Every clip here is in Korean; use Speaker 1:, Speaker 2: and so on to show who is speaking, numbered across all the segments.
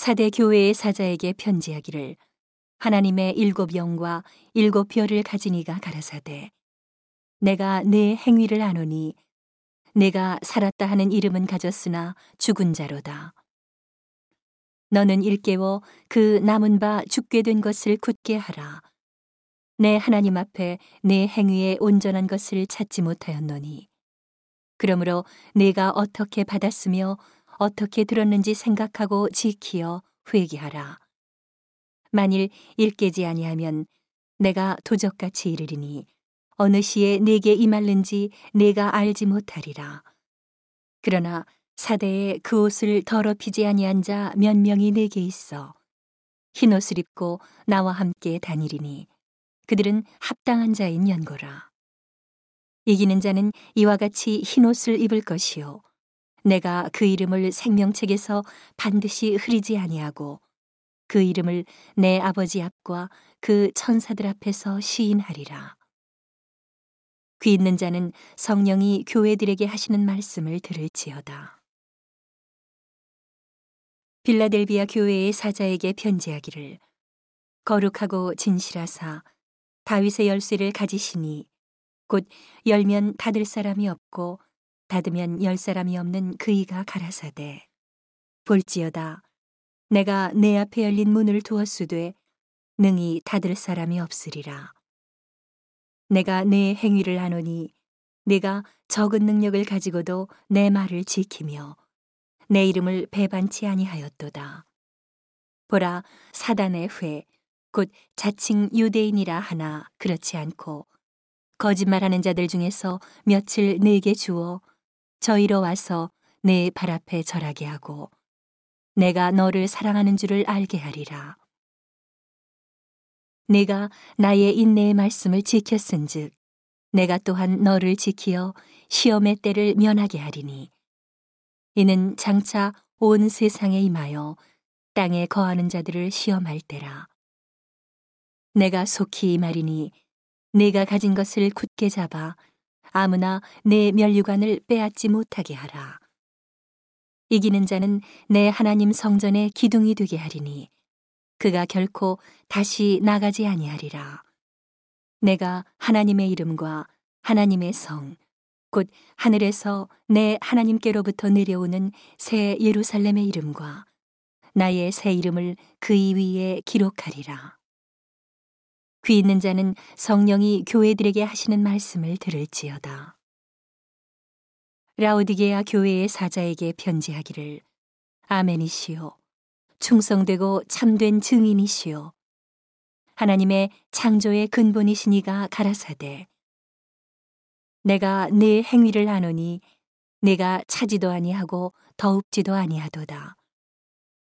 Speaker 1: 사대 교회의 사자에게 편지하기를 하나님의 일곱 영과 일곱 별을 가진 이가 가라사대 내가 내 행위를 아노니 내가 살았다 하는 이름은 가졌으나 죽은 자로다. 너는 일깨워 그 남은 바 죽게 된 것을 굳게 하라. 내 하나님 앞에 내 행위에 온전한 것을 찾지 못하였노니. 그러므로 내가 어떻게 받았으며 어떻게 들었는지 생각하고 지키어 회개하라. 만일 일깨지 아니하면 내가 도적같이 이르리니 어느 시에 내게 임할는지 내가 알지 못하리라. 그러나 사대에 그 옷을 더럽히지 아니한 자 몇 명이 내게 있어 흰 옷을 입고 나와 함께 다니리니 그들은 합당한 자인 연고라. 이기는 자는 이와 같이 흰 옷을 입을 것이요 내가 그 이름을 생명책에서 반드시 흐리지 아니하고 그 이름을 내 아버지 앞과 그 천사들 앞에서 시인하리라. 귀 있는 자는 성령이 교회들에게 하시는 말씀을 들을지어다. 빌라델비아 교회의 사자에게 편지하기를 거룩하고 진실하사 다윗의 열쇠를 가지시니 곧 열면 닫을 사람이 없고 닫으면 열 사람이 없는 그이가 가라사대 볼지어다 내가 내 앞에 열린 문을 두었으되 능히 닫을 사람이 없으리라 내가 내 행위를 하노니 내가 적은 능력을 가지고도 내 말을 지키며 내 이름을 배반치 아니하였도다. 보라 사단의 회, 곧 자칭 유대인이라 하나 그렇지 않고 거짓말하는 자들 중에서 며칠 내게 주어 저희로 와서 내 발 앞에 절하게 하고 내가 너를 사랑하는 줄을 알게 하리라. 내가 나의 인내의 말씀을 지켰은즉 내가 또한 너를 지키어 시험의 때를 면하게 하리니 이는 장차 온 세상에 임하여 땅에 거하는 자들을 시험할 때라. 내가 속히 말이니 내가 가진 것을 굳게 잡아 아무나 내 면류관을 빼앗지 못하게 하라. 이기는 자는 내 하나님 성전의 기둥이 되게 하리니 그가 결코 다시 나가지 아니하리라. 내가 하나님의 이름과 하나님의 성, 곧 하늘에서 내 하나님께로부터 내려오는 새 예루살렘의 이름과 나의 새 이름을 그이 위에 기록하리라. 귀 있는 자는 성령이 교회들에게 하시는 말씀을 들을지어다. 라오디게아 교회의 사자에게 편지하기를 아멘이시오. 충성되고 참된 증인이시오. 하나님의 창조의 근본이시니가 가라사대 내가 네 행위를 아노니 내가 차지도 아니하고 더웁지도 아니하도다.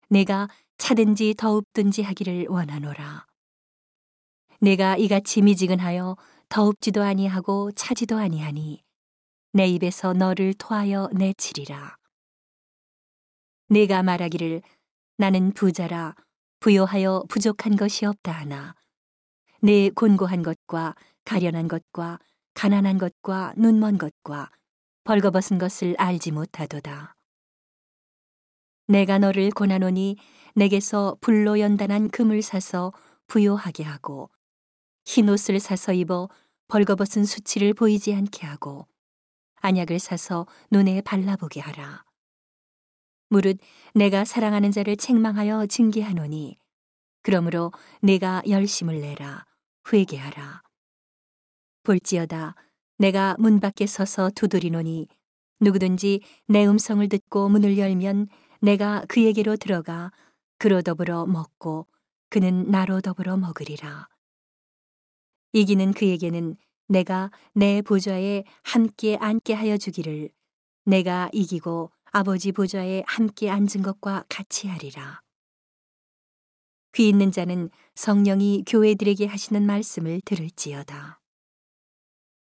Speaker 1: 내가 차든지 더웁든지 하기를 원하노라. 내가 이같이 미지근하여 더웁지도 아니하고 차지도 아니하니 내 입에서 너를 토하여 내치리라. 내가 말하기를 나는 부자라 부요하여 부족한 것이 없다 하나 내 곤고한 것과 가련한 것과 가난한 것과 눈먼 것과 벌거벗은 것을 알지 못하도다. 내가 너를 고나노니 내게서 불로 연단한 금을 사서 부요하게 하고 흰 옷을 사서 입어 벌거벗은 수치를 보이지 않게 하고 안약을 사서 눈에 발라보게 하라. 무릇 내가 사랑하는 자를 책망하여 징계하노니 그러므로 내가 열심을 내라 회개하라. 볼지어다 내가 문 밖에 서서 두드리노니 누구든지 내 음성을 듣고 문을 열면 내가 그에게로 들어가 그로 더불어 먹고 그는 나로 더불어 먹으리라. 이기는 그에게는 내가 내 보좌에 함께 앉게 하여 주기를 내가 이기고 아버지 보좌에 함께 앉은 것과 같이 하리라. 귀 있는 자는 성령이 교회들에게 하시는 말씀을 들을지어다.